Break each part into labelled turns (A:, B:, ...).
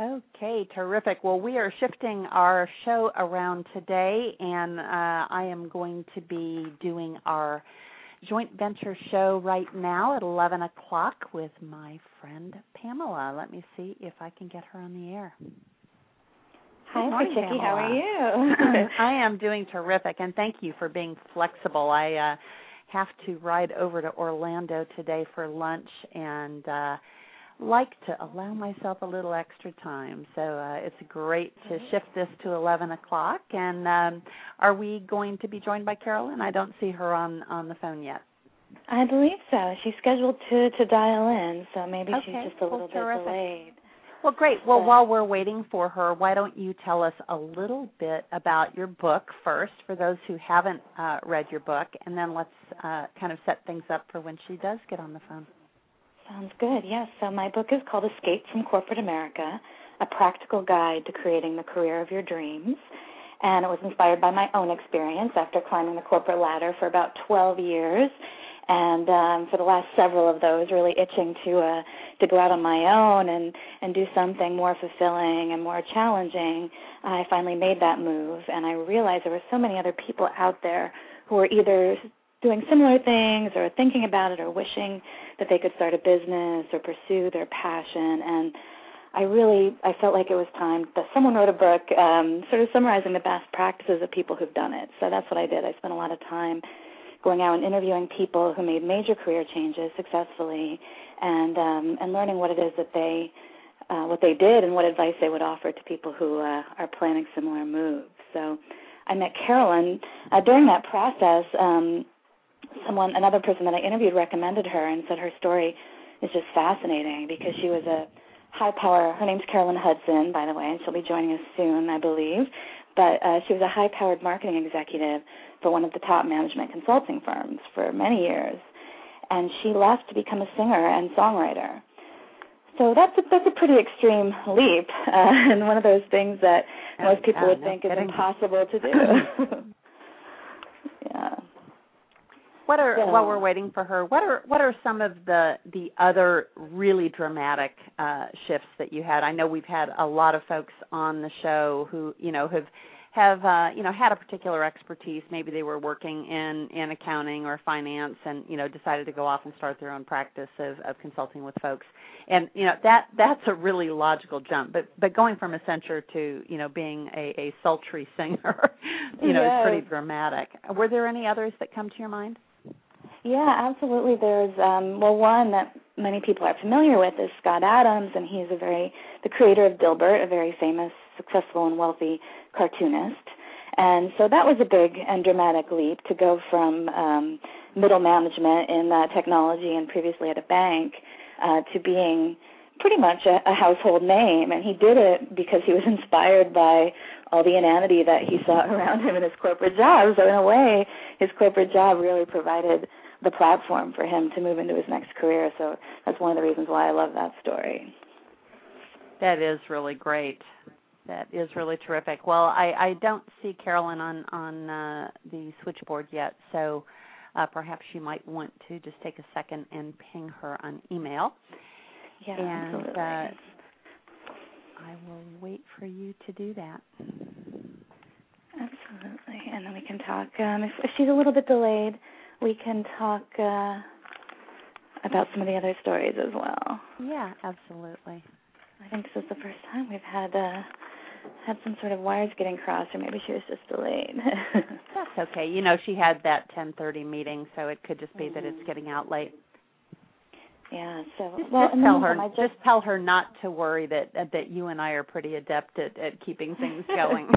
A: Okay, terrific. Well, we are shifting our show around today, and uh, I am going to be doing our joint venture show right now at 11 o'clock with my friend Pamela. Let me see if I can get her on the air.
B: Hi,
A: morning. Pamela.
B: How are you?
A: I am doing terrific, and thank you for being flexible. I uh, have to ride over to Orlando today for lunch, and uh, like to allow myself a little extra time. So uh, it's great to shift this to 11 o'clock. And um, are we going to be joined by Carolyn? I don't see her on on the phone yet.
B: I believe so. She's scheduled to to dial in, so maybe
A: Okay,
B: she's just a
A: well,
B: little bit
A: terrific.
B: delayed.
A: Well, great. Well, while we're waiting for her, why don't you tell us a little bit about your book first, for those who haven't uh, read your book, and then let's uh, kind of set things up for when she does get on the phone.
B: Sounds good. Yes. So my book is called Escape from Corporate America: A Practical Guide to Creating the Career of Your Dreams. And it was inspired by my own experience after climbing the corporate ladder for about 12 years, and um, for the last several of those, really itching to uh, to go out on my own and and do something more fulfilling and more challenging. I finally made that move, and I realized there were so many other people out there who were either doing similar things or thinking about it or wishing that they could start a business or pursue their passion and I really I felt like it was time that someone wrote a book um sort of summarizing the best practices of people who've done it. So that's what I did. I spent a lot of time going out and interviewing people who made major career changes successfully and um and learning what it is that they uh what they did and what advice they would offer to people who uh, are planning similar moves. So I met Carolyn uh, during that process um someone another person that I interviewed recommended her and said her story is just fascinating because she was a high power her name's Carolyn Hudson by the way and she'll be joining us soon I believe. But uh she was a high powered marketing executive for one of the top management consulting firms for many years. And she left to become a singer and songwriter. So that's a, that's a pretty extreme leap uh, and one of those things that most people would think is impossible to do. Yeah
A: What are
B: Yeah.
A: while we're waiting for her? What are what are some of the the other really dramatic uh, shifts that you had? I know we've had a lot of folks on the show who you know have have uh, you know had a particular expertise. Maybe they were working in in accounting or finance, and you know decided to go off and start their own practice of, of consulting with folks. And you know that that's a really logical jump. But but going from a censor to you know being a, a sultry singer, you know, is pretty dramatic. Were there any others that come to your mind?
B: Yeah, absolutely. There's um well one that many people are familiar with is Scott Adams and he's a very the creator of Dilbert, a very famous, successful and wealthy cartoonist. And so that was a big and dramatic leap to go from um middle management in uh, technology and previously at a bank uh to being pretty much a, a household name and he did it because he was inspired by all the inanity that he saw around him in his corporate job. So in a way, his corporate job really provided the platform for him to move into his next career. So that's one of the reasons why I love that story.
A: That is really great. That is really terrific. Well, I, I don't see Carolyn on on uh, the switchboard yet, so uh, perhaps you might want to just take a second and ping her on email.
B: Yeah,
A: and
B: absolutely.
A: uh, I will wait for you to do that.
B: absolutely. And then we can talk. Um, if, if she's a little bit delayed, we can talk uh, about some of the other stories as well.
A: Yeah, absolutely.
B: I think this is the first time we've had uh, had some sort of wires getting crossed, or maybe she was just delayed.
A: That's okay. You know, she had that 10:30 meeting, so it could just be that it's getting out late.
B: yeah. So
A: Just,
B: well,
A: just tell her.
B: I
A: Just tell her not to worry that that you and I are pretty adept at at keeping things going.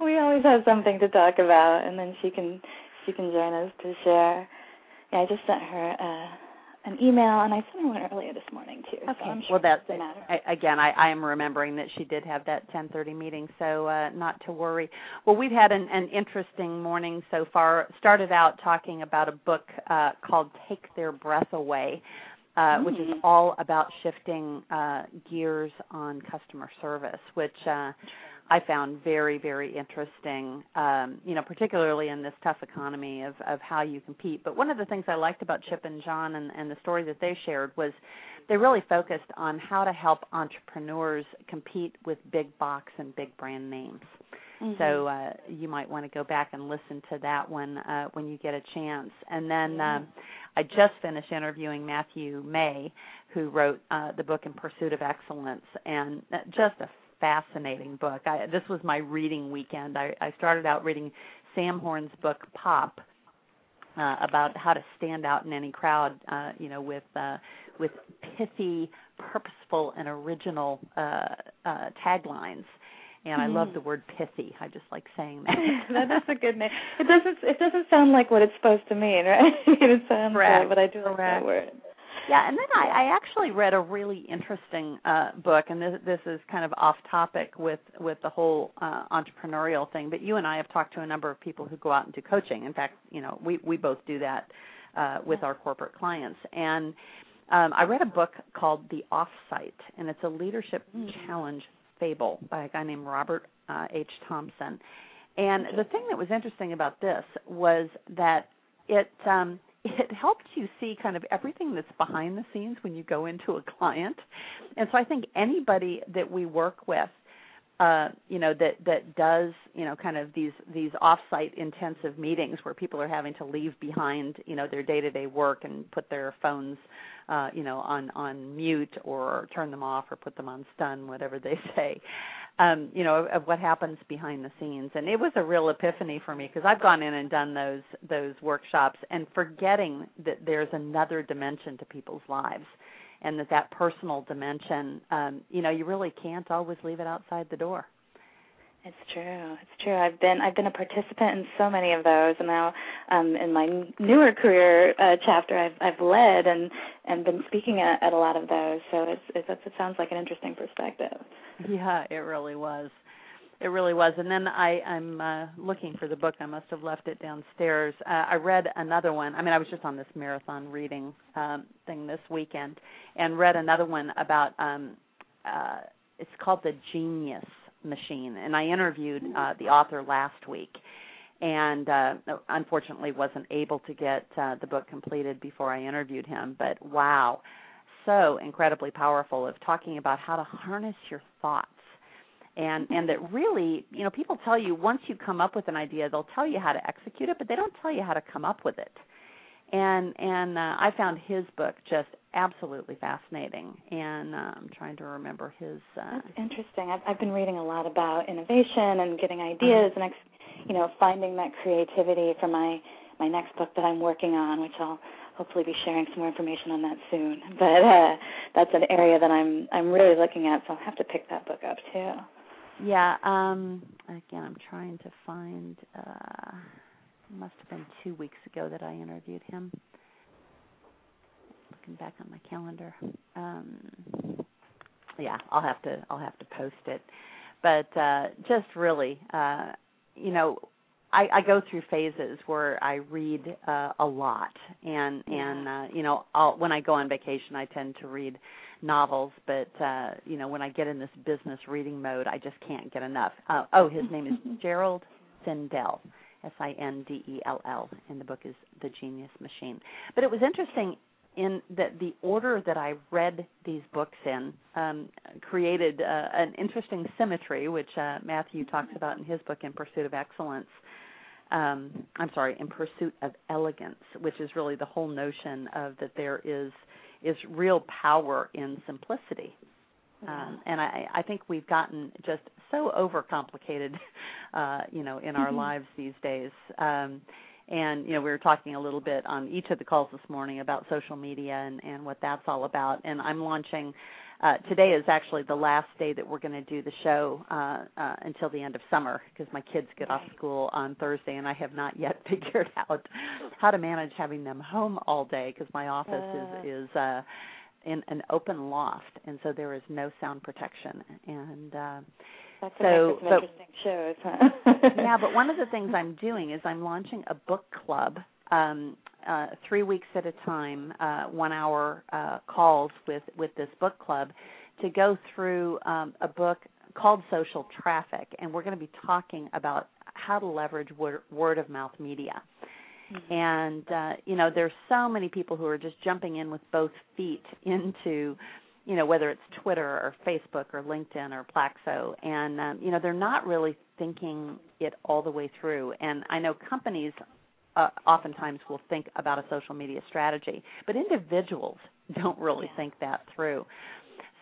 B: we always have something to talk about, and then she can she can join us to share. Yeah, I just sent her uh, an email, and I sent her one earlier this morning too.
A: Okay.
B: So I'm sure
A: well, that's
B: it matter.
A: I, again. I, I am remembering that she did have that 10:30 meeting, so uh, not to worry. Well, we've had an, an interesting morning so far. Started out talking about a book uh, called "Take Their Breath Away." Uh, Which is
B: Mm.
A: all about shifting uh, gears on customer service, which uh, I found very, very interesting, um, you know, particularly in this tough economy of, of how you compete. But one of the things I liked about Chip and John and, and the story that they shared was they really focused on how to help entrepreneurs compete with big box and big brand names. Mm-hmm. So uh, you might want to go back and listen to that one uh, when you get a chance. And then yeah. um, I just finished interviewing Matthew May, who wrote uh, the book In Pursuit of Excellence, and uh, just a fascinating book. I, this was my reading weekend. I, I started out reading Sam Horn's book Pop uh, about how to stand out in any crowd. Uh, you know, with uh, with pithy, purposeful, and original uh, uh, taglines. And I love mm-hmm. the word pithy. I just like saying that.
B: that is a good name. It doesn't. It doesn't sound like what it's supposed to mean, right? it sounds
A: Correct.
B: Good, but I do like that word.
A: Yeah, and then I, I actually read a really interesting uh, book, and this, this is kind of off topic with with the whole uh, entrepreneurial thing. But you and I have talked to a number of people who go out and do coaching. In fact, you know, we we both do that uh, with our corporate clients. And um, I read a book called The Offsite, and it's a leadership mm. challenge fable by a guy named Robert uh, H. Thompson. And the thing that was interesting about this was that it um, it helps you see kind of everything that's behind the scenes when you go into a client. And so I think anybody that we work with uh, you know that that does you know kind of these these offsite intensive meetings where people are having to leave behind you know their day to day work and put their phones uh, you know on on mute or turn them off or put them on stun whatever they say um, you know, of, what happens behind the scenes. And it was a real epiphany for me because I've gone in and done those those workshops and forgetting that there's another dimension to people's lives and that that personal dimension um you know you really can't always leave it outside the door
B: it's true. It's true. I've been I've been a participant in so many of those, and now um, in my newer career uh, chapter, I've I've led and and been speaking at, at a lot of those. So it's, it's it sounds like an interesting perspective.
A: Yeah, it really was. It really was. And then I I'm uh, looking for the book. I must have left it downstairs. Uh, I read another one. I mean, I was just on this marathon reading um, thing this weekend, and read another one about. um uh It's called the Genius machine. And i interviewed uh, the author last week and uh, unfortunately wasn't able to get uh, the book completed before i interviewed him but wow so incredibly powerful of talking about how to harness your thoughts. And and that really you know people tell you once you come up with an idea they'll tell you how to execute it but they don't tell you how to come up with it. And and uh, I found his book just absolutely fascinating. And uh, I'm trying to remember his.
B: Uh, That's interesting. I've I've been reading a lot about innovation and getting ideas uh-huh. and ex- you know finding that creativity for my my next book that I'm working on, which I'll hopefully be sharing some more information on that soon. But uh, that's an area that I'm I'm really looking at, so I'll have to pick that book up too.
A: Yeah. Um, again, I'm trying to find. Uh, must have been two weeks ago that I interviewed him. Looking back on my calendar. Um, yeah, I'll have to I'll have to post it. But uh just really uh you know, I, I go through phases where I read uh, a lot, and and uh, you know, I'll, when I go on vacation, I tend to read novels. But uh, you know, when I get in this business reading mode, I just can't get enough. Uh, oh, his name is Gerald Sindell, S I N D E L L, and the book is The Genius Machine. But it was interesting in that the order that I read these books in um, created uh, an interesting symmetry, which uh, Matthew talks about in his book In Pursuit of Excellence. Um, I'm sorry, In Pursuit of Elegance, which is really the whole notion of that there is is real power in simplicity. Um, and I, I think we've gotten just so overcomplicated, uh, you know, in our mm-hmm. lives these days. Um, and you know, we were talking a little bit on each of the calls this morning about social media and, and what that's all about. And I'm launching. Uh, today is actually the last day that we're going to do the show uh, uh, until the end of summer because my kids get off school on Thursday, and I have not yet figured out how to manage having them home all day because my office is uh. is. Uh, in an open loft, and so there is no sound protection. And uh,
B: that's
A: so,
B: but, interesting shows. Huh?
A: yeah, but one of the things I'm doing is I'm launching a book club. Um, uh, three weeks at a time, uh, one hour uh, calls with with this book club to go through um, a book called Social Traffic, and we're going to be talking about how to leverage word, word of mouth media. Mm-hmm. And uh, you know, there's so many people who are just jumping in with both feet into you know whether it's Twitter or Facebook or LinkedIn or Plaxo, and um, you know they're not really thinking it all the way through. And I know companies uh, oftentimes will think about a social media strategy, but individuals don't really yeah. think that through.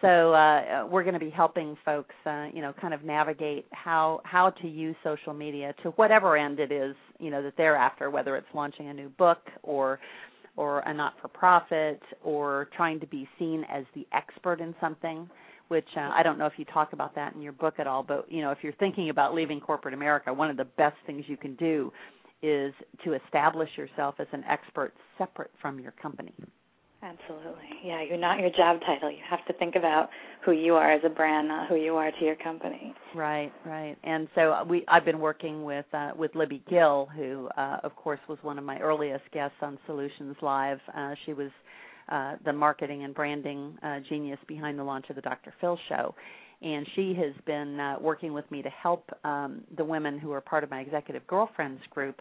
A: So uh, we're going to be helping folks, uh, you know, kind of navigate how how to use social media to whatever end it is, you know, that they're after, whether it's launching a new book or or a not-for-profit or trying to be seen as the expert in something which uh, I don't know if you talk about that in your book at all, but you know, if you're thinking about leaving corporate America, one of the best things you can do is to establish yourself as an expert separate from your company.
B: Absolutely. Yeah, you're not your job title. You have to think about who you are as a brand, not who you are to your company.
A: Right, right. And so we I've been working with uh, with Libby Gill, who uh, of course was one of my earliest guests on Solutionz Live. Uh, she was uh, the marketing and branding uh, genius behind the launch of the Dr. Phil show and she has been uh, working with me to help um, the women who are part of my executive girlfriends group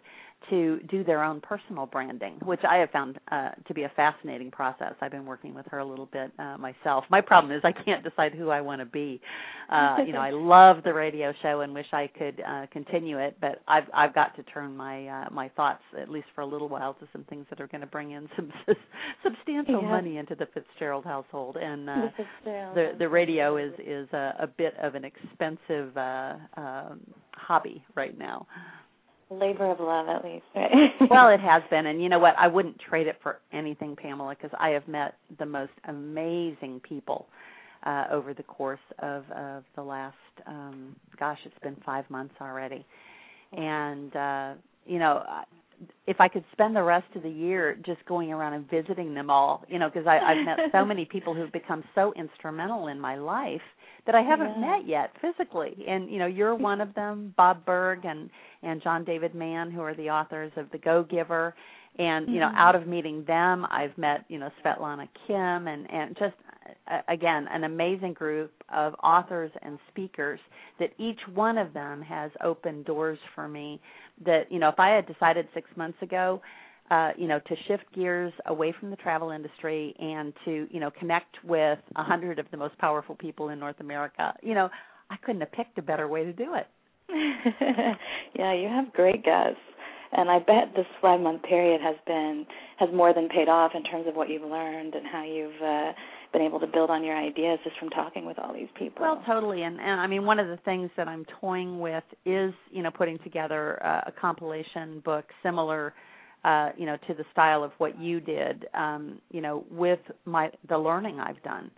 A: to do their own personal branding, which I have found uh, to be a fascinating process. I've been working with her a little bit uh, myself. My problem is I can't decide who I want to be. Uh, you know, I love the radio show and wish I could uh, continue it, but I've I've got to turn my uh, my thoughts at least for a little while to some things that are going to bring in some substantial yeah. money into the Fitzgerald household. And uh,
B: the, Fitzgerald.
A: the the radio is is a, a bit of an expensive uh, um, hobby right now.
B: Labor of love at least
A: right? Well it has been. And you know what? I wouldn't trade it for anything pamela because i have met the most amazing people uh over the course of of the last um gosh it's been 5 months already. And uh you know if I could spend the rest of the year just going around and visiting them all, you know, because I've met so many people who've become so instrumental in my life that I haven't yeah. met yet physically. And you know, you're one of them, Bob Burg and and John David Mann, who are the authors of The Go Giver. And you know, mm-hmm. out of meeting them, I've met you know Svetlana Kim and and just again an amazing group of authors and speakers that each one of them has opened doors for me. That you know, if I had decided six months ago uh, you know, to shift gears away from the travel industry and to, you know, connect with a hundred of the most powerful people in North America. You know, I couldn't have picked a better way to do it.
B: yeah, you have great guests. And I bet this five month period has been has more than paid off in terms of what you've learned and how you've uh been able to build on your ideas just from talking with all these people.
A: Well, totally. And and I mean one of the things that I'm toying with is, you know, putting together a, a compilation book similar uh, you know, to the style of what you did, um, you know, with my the learning I've done.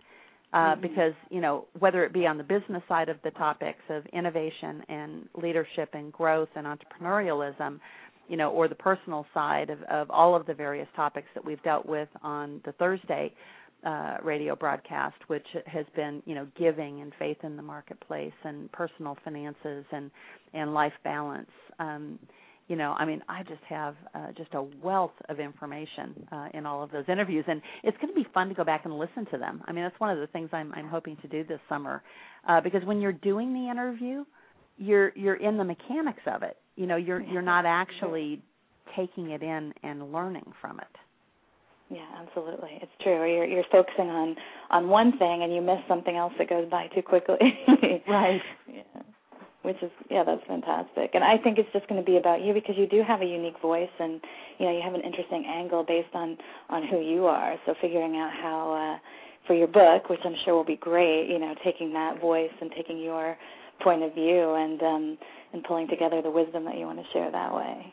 A: Uh, mm-hmm. Because you know, whether it be on the business side of the topics of innovation and leadership and growth and entrepreneurialism, you know, or the personal side of, of all of the various topics that we've dealt with on the Thursday uh, radio broadcast, which has been, you know, giving and faith in the marketplace and personal finances and and life balance. Um, you know i mean i just have uh, just a wealth of information uh, in all of those interviews and it's going to be fun to go back and listen to them. I mean that's one of the things i'm i'm hoping to do this summer uh, because when you're doing the interview you're you're in the mechanics of it. You know you're you're not actually taking it in and learning from it
B: yeah, absolutely. It's true. You're you're focusing on on one thing and you miss something else that goes by too quickly.
A: right.
B: Yeah which is yeah that's fantastic and i think it's just going to be about you because you do have a unique voice and you know you have an interesting angle based on on who you are so figuring out how uh for your book which i'm sure will be great you know taking that voice and taking your point of view and um and pulling together the wisdom that you want to share that way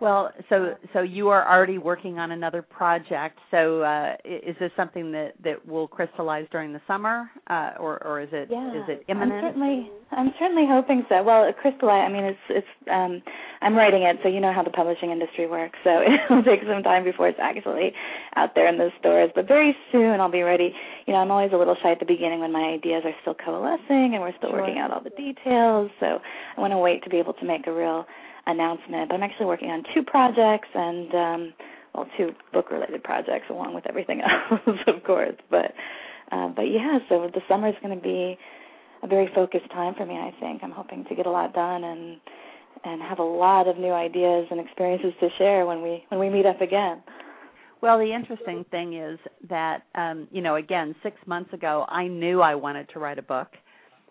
A: well, so so you are already working on another project. So uh, is this something that that will crystallize during the summer, uh, or or is it
B: yeah,
A: is it imminent?
B: I'm certainly I'm certainly hoping so. Well, crystallize. I mean, it's it's um, I'm writing it, so you know how the publishing industry works. So it'll take some time before it's actually out there in the stores. But very soon I'll be ready. You know, I'm always a little shy at the beginning when my ideas are still coalescing and we're still sure. working out all the details. So I want to wait to be able to make a real announcement. But I'm actually working on two projects and um well two book related projects along with everything else of course. But uh but yeah, so the summer is going to be a very focused time for me. I think I'm hoping to get a lot done and and have a lot of new ideas and experiences to share when we when we meet up again.
A: Well, the interesting thing is that um, you know, again, six months ago, I knew I wanted to write a book.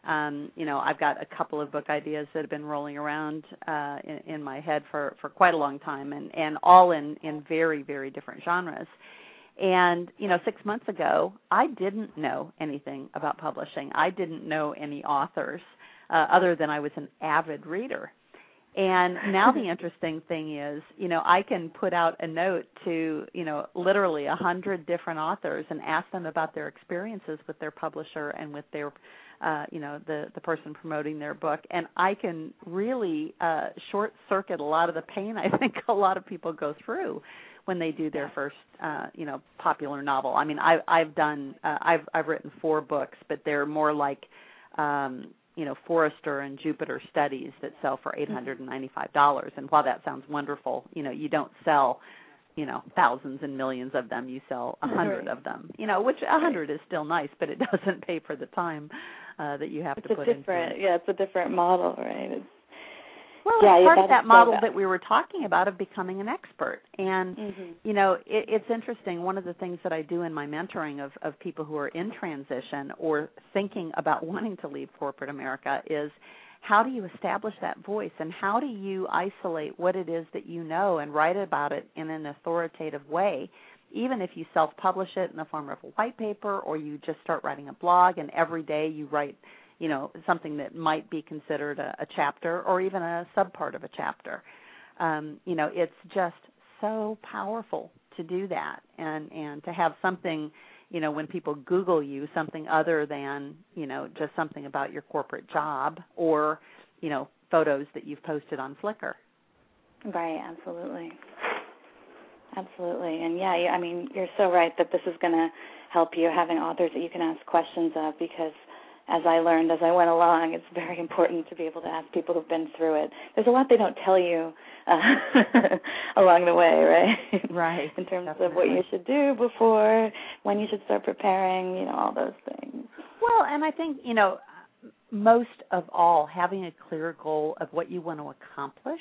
A: Um, you know, I've got a couple of book ideas that have been rolling around uh, in, in my head for for quite a long time, and and all in in very very different genres. And you know, six months ago, I didn't know anything about publishing. I didn't know any authors uh, other than I was an avid reader. And now the interesting thing is, you know, I can put out a note to, you know, literally a hundred different authors and ask them about their experiences with their publisher and with their, uh, you know, the the person promoting their book, and I can really uh, short circuit a lot of the pain I think a lot of people go through when they do their first, uh, you know, popular novel. I mean, I, I've done, uh, I've I've written four books, but they're more like um you know Forrester and Jupiter studies that sell for eight hundred and ninety five dollars. And while that sounds wonderful, you know you don't sell you know thousands and millions of them. You sell a hundred
B: right.
A: of them. You know, which a hundred is still nice, but it doesn't pay for the time uh, that you have
B: it's
A: to put
B: it. Yeah, it's a different model, right? It's,
A: well,
B: yeah,
A: it's part of that model
B: bad.
A: that we were talking about of becoming an expert. And
B: mm-hmm.
A: you know, it, it's interesting. One of the things that I do in my mentoring of of people who are in transition or thinking about wanting to leave corporate America is how do you establish that voice and how do you isolate what it is that you know and write about it in an authoritative way even if you self publish it in the form of a white paper or you just start writing a blog and every day you write you know something that might be considered a, a chapter or even a subpart of a chapter. Um, you know it's just so powerful to do that and and to have something you know when people google you something other than you know just something about your corporate job or you know photos that you've posted on flickr.
B: Right absolutely absolutely and yeah i mean you're so right that this is going to help you having authors that you can ask questions of because as I learned as I went along, it's very important to be able to ask people who've been through it. There's a lot they don't tell you uh, along the way, right?
A: Right.
B: In terms
A: definitely.
B: of what you should do before, when you should start preparing, you know, all those things.
A: Well, and I think, you know, most of all, having a clear goal of what you want to accomplish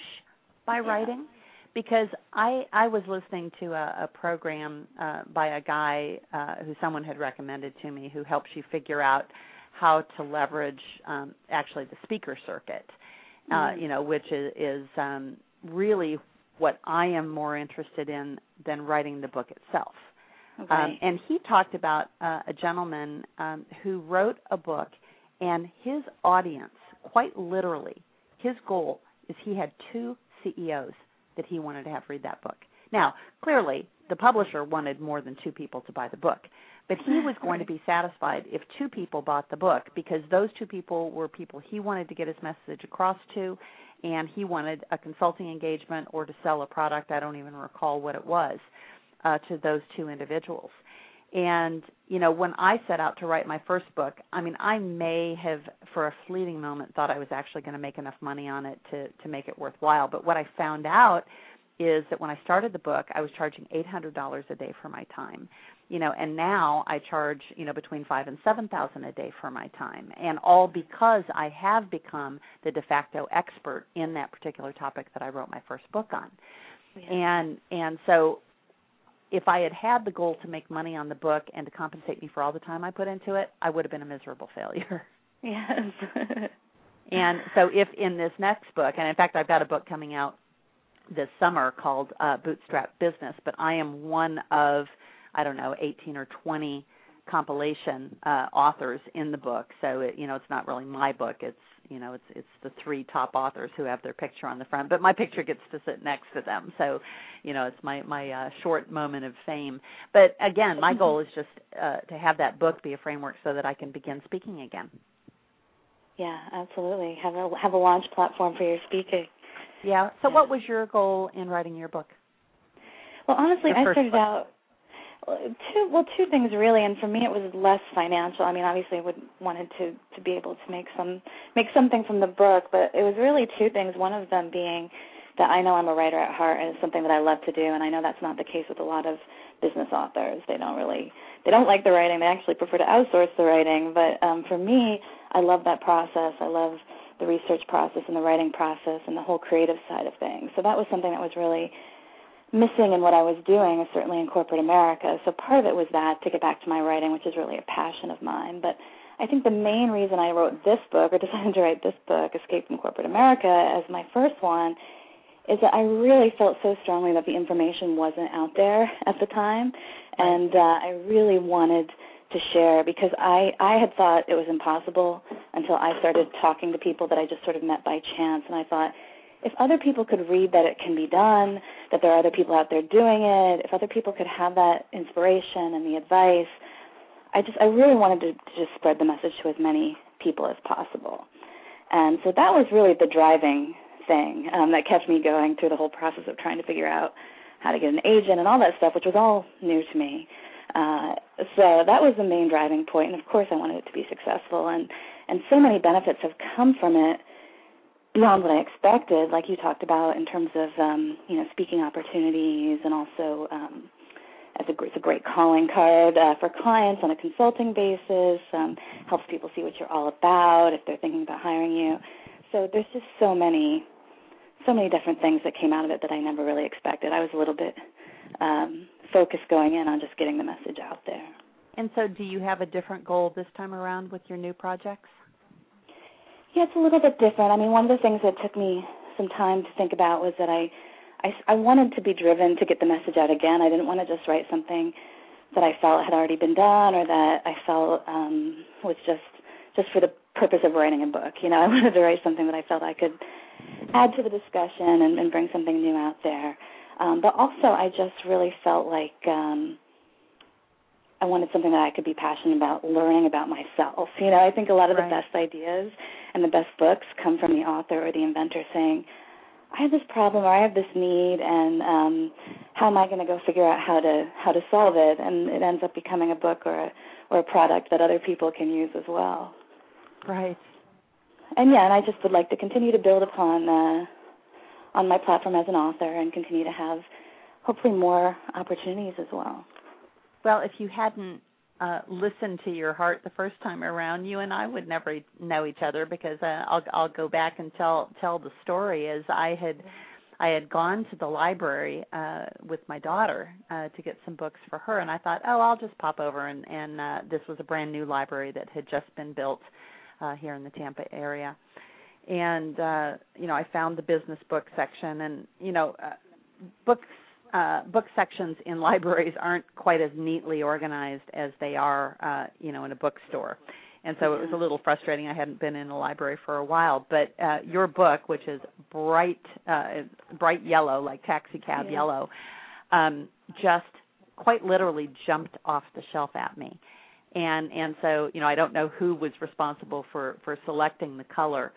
A: by
B: Yeah.
A: writing. Because I I was listening to a, a program uh, by a guy uh, who someone had recommended to me who helps you figure out how to leverage um, actually the speaker circuit, uh,
B: Mhm.
A: you know, which is, is um, really what I am more interested in than writing the book itself. Um, and he talked about uh, a gentleman um, who wrote a book, and his audience, quite literally, his goal is he had two CEOs that he wanted to have read that book. Now, clearly, the publisher wanted more than two people to buy the book, but he was going to be satisfied if two people bought the book because those two people were people he wanted to get his message across to, and he wanted a consulting engagement or to sell a product. I don't even recall what it was uh, to those two individuals. And you know, when I set out to write my first book, I mean, I may have, for a fleeting moment, thought I was actually going to make enough money on it to to make it worthwhile. But what I found out is that when I started the book, I was charging eight hundred dollars a day for my time. You know, and now I charge you know between five and seven thousand a day for my time, and all because I have become the de facto expert in that particular topic that I wrote my first book on.
B: Yeah.
A: And and so if I had had the goal to make money on the book and to compensate me for all the time I put into it, I would have been a miserable failure.
B: Yes.
A: and so if in this next book, and in fact I've got a book coming out this summer called uh, Bootstrap Business, but I am one of I don't know 18 or 20 compilation uh, authors in the book. So it, you know it's not really my book. It's you know it's it's the three top authors who have their picture on the front, but my picture gets to sit next to them. So you know it's my my uh, short moment of fame. But again, my goal is just uh, to have that book be a framework so that I can begin speaking again.
B: yeah, absolutely. Have a have a launch platform for your speaking.
A: Yeah. So what was your goal in writing your book?
B: Well, honestly,
A: The
B: I started
A: book.
B: out two well two things really, and for me it was less financial. I mean, obviously, I would wanted to to be able to make some make something from the book, but it was really two things. One of them being that I know I'm a writer at heart, and it's something that I love to do, and I know that's not the case with a lot of business authors. They don't really they don't like the writing. They actually prefer to outsource the writing. But um, for me, I love that process. I love the research process and the writing process and the whole creative side of things. So that was something that was really missing in what I was doing, certainly in corporate America. So part of it was that to get back to my writing, which is really a passion of mine. But I think the main reason I wrote this book or decided to write this book, Escape from Corporate America, as my first one, is that I really felt so strongly that the information wasn't out there at the time, and uh, I really wanted to share because I I had thought it was impossible until I started talking to people that I just sort of met by chance, and I thought if other people could read that it can be done, that there are other people out there doing it, if other people could have that inspiration and the advice, I just I really wanted to, to just spread the message to as many people as possible. And so that was really the driving thing um, that kept me going through the whole process of trying to figure out how to get an agent and all that stuff, which was all new to me. Uh, so that was the main driving point, and of course, I wanted it to be successful. And and so many benefits have come from it beyond what I expected, like you talked about in terms of um, you know speaking opportunities and also um, as a, it's a great calling card uh, for clients on a consulting basis. Um, helps people see what you're all about if they're thinking about hiring you. So there's just so many, so many different things that came out of it that I never really expected. I was a little bit um, focused going in on just getting the message out there.
A: And so, do you have a different goal this time around with your new projects?
B: Yeah, it's a little bit different. I mean, one of the things that took me some time to think about was that I I, I wanted to be driven to get the message out again. I didn't want to just write something that I felt had already been done or that I felt um, was just just for the purpose of writing a book. You know, I wanted to write something that I felt I could add to the discussion and, and bring something new out there. Um, but also, I just really felt like um, I wanted something that I could be passionate about, learning about myself. You know, I think a lot of
A: right.
B: the best ideas and the best books come from the author or the inventor saying, I have this problem or I have this need and um how am I going to go figure out how to how to solve it and it ends up becoming a book or a or a product that other people can use as well.
A: Right.
B: And yeah, and I just would like to continue to build upon uh on my platform as an author and continue to have hopefully more opportunities as well.
A: Well, if you hadn't uh listened to your heart the first time around you and I would never know each other because uh, I'll I'll go back and tell tell the story as I had I had gone to the library uh with my daughter uh to get some books for her. And I thought oh I'll just pop over and and uh this was a brand new library that had just been built uh here in the Tampa area. And uh you know I found the business book section and you know uh, books uh, book sections in libraries aren't quite as neatly organized as they are, uh, you know, in a bookstore. And so it was a little frustrating. I hadn't been in a library for a while, but uh, your book, which is bright, uh, bright yellow, like taxi cab
B: yeah.
A: yellow, um, just quite literally jumped off the shelf at me. And and so you know I don't know who was responsible for for selecting the color,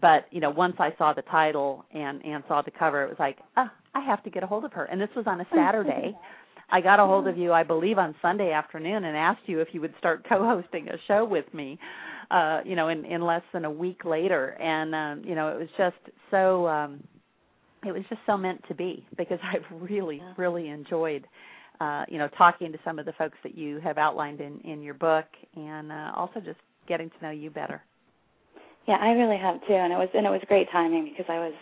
A: but you know once I saw the title and and saw the cover, it was like ah I have to get a hold of her. And this was on a Saturday. I got a hold of you, I believe, on Sunday afternoon and asked you if you would start co-hosting a show with me. Uh, you know, in in less than a week later, and um, you know, it was just so. um it was just so meant to be because I've really, really enjoyed, uh, you know, talking to some of the folks that you have outlined in in your book, and uh, also just getting to know you better.
B: Yeah, I really have too, and it was and it was great timing because I was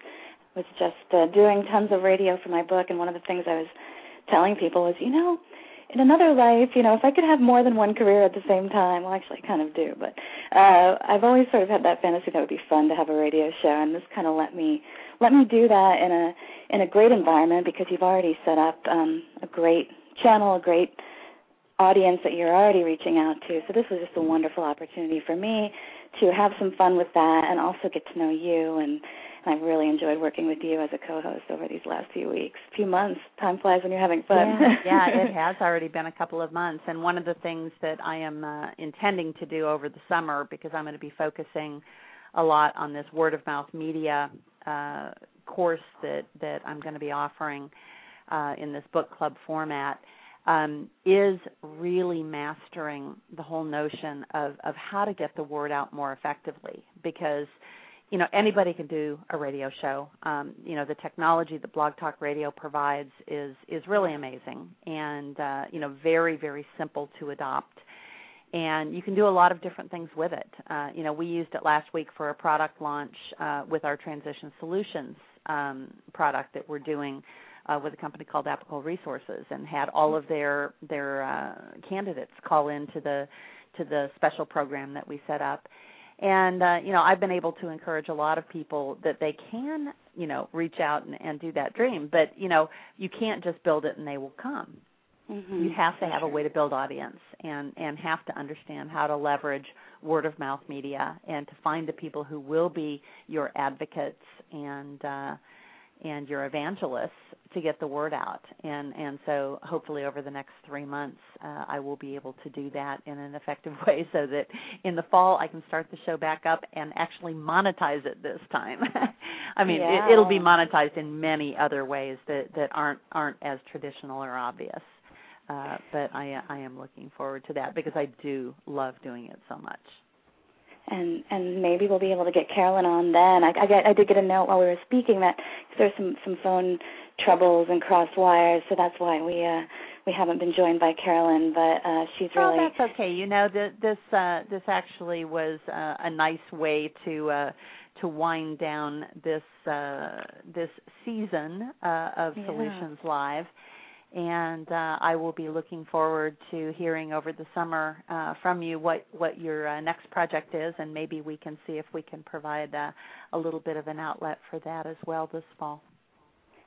B: was just uh, doing tons of radio for my book, and one of the things I was telling people was, you know, in another life, you know, if I could have more than one career at the same time, well, actually, I kind of do, but uh, I've always sort of had that fantasy that would be fun to have a radio show, and this kind of let me let me do that in a in a great environment because you've already set up um, a great channel, a great audience that you're already reaching out to. So this was just a wonderful opportunity for me to have some fun with that and also get to know you and I've really enjoyed working with you as a co-host over these last few weeks, few months. Time flies when you're having fun.
A: Yeah, yeah, it has already been a couple of months. And one of the things that I am uh, intending to do over the summer, because I'm going to be focusing a lot on this word of mouth media uh, course that that I'm going to be offering uh, in this book club format, um, is really mastering the whole notion of of how to get the word out more effectively. Because you know anybody can do a radio show. Um, you know the technology that blog talk radio provides is is really amazing and uh, you know very very simple to adopt. And you can do a lot of different things with it. Uh, you know we used it last week for a product launch uh, with our transition solutions um, product that we're doing uh, with a company called Apical Resources, and had all of their their uh, candidates call into the to the special program that we set up. And uh, you know i've been able to encourage a lot of people that they can you know reach out and, and do that dream. But you know you can't just build it and they will come.
B: Mm-hmm.
A: you have to have a way to build audience and and have to understand how to leverage word of mouth media and to find the people who will be your advocates and uh and your evangelists to get the word out and and so hopefully over the next 3 months uh, I will be able to do that in an effective way so that in the fall I can start the show back up and actually monetize it this time. I mean
B: yeah.
A: it, it'll be monetized in many other ways that that aren't aren't as traditional or obvious. Uh, but I I am looking forward to that because I do love doing it so much
B: and and maybe we'll be able to get Carolyn on then. I, I, get, I did get a note while we were speaking that there's some some phone troubles and cross wires, so that's why we uh we haven't been joined by Carolyn, but uh she's really.
A: Oh, that's okay. You know, the, this uh this actually was uh, a nice way to uh to wind down this uh this season uh of
B: yeah.
A: Solutionz Live and uh, I will be looking forward to hearing over the summer uh, from you what what your uh, next project is, and maybe we can see if we can provide uh, a little bit of an outlet for that as well this fall.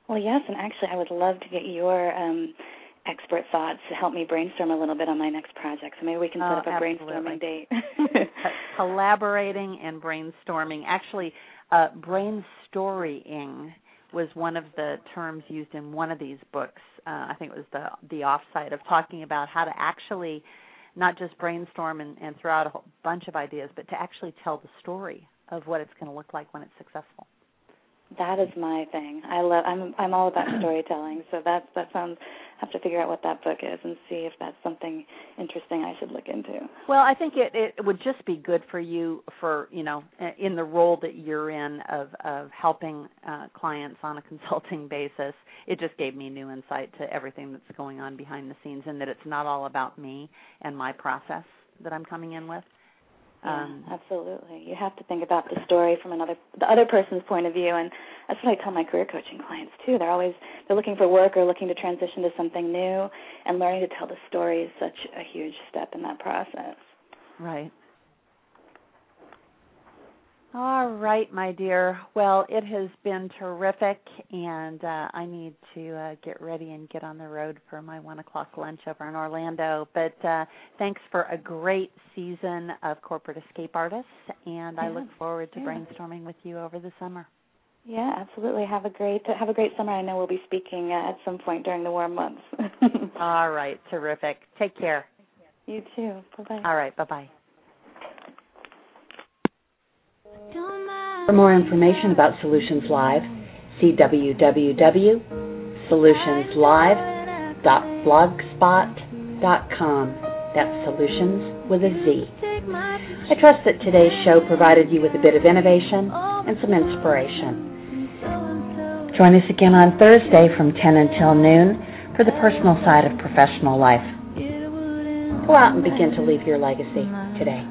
B: Well, yes, and actually, I would love to get your um, expert thoughts to help me brainstorm a little bit on my next project. So maybe we can set
A: oh,
B: up a
A: absolutely.
B: brainstorming date.
A: Collaborating and brainstorming. Actually, uh, brainstorming was one of the terms used in one of these books. Uh, I think it was the the offsite of talking about how to actually not just brainstorm and, and throw out a whole bunch of ideas, but to actually tell the story of what it's going to look like when it's successful.
B: That is my thing. I love. I'm I'm all about storytelling. So that that sounds. Have to figure out what that book is and see if that's something interesting I should look into.
A: Well, I think it it would just be good for you for you know in the role that you're in of of helping uh, clients on a consulting basis. It just gave me new insight to everything that's going on behind the scenes, and that it's not all about me and my process that I'm coming in with.
B: Yeah,
A: Um,
B: absolutely. You have to think about the story from another the other person's point of view and that's what I tell my career coaching clients too. They're always they're looking for work or looking to transition to something new and learning to tell the story is such a huge step in that process.
A: Right. All right, my dear. Well, it has been terrific, and uh, I need to uh, get ready and get on the road for my one o'clock lunch over in Orlando. But uh, thanks for a great season of corporate escape artists, and
B: yeah.
A: I look forward to
B: yeah.
A: brainstorming with you over the summer.
B: Yeah, absolutely. Have a great have a great summer. I know we'll be speaking uh, at some point during the warm months.
A: All right, terrific. Take care.
B: You too. Bye bye.
A: All right, bye bye.
C: For more information about Solutionz Live, see www.solutionzlive.blogspot.com. That's solutions with a Z. I trust that today's show provided you with a bit of innovation and some inspiration. Join us again on Thursday from 10 until noon for the personal side of professional life. Go out and begin to leave your legacy today.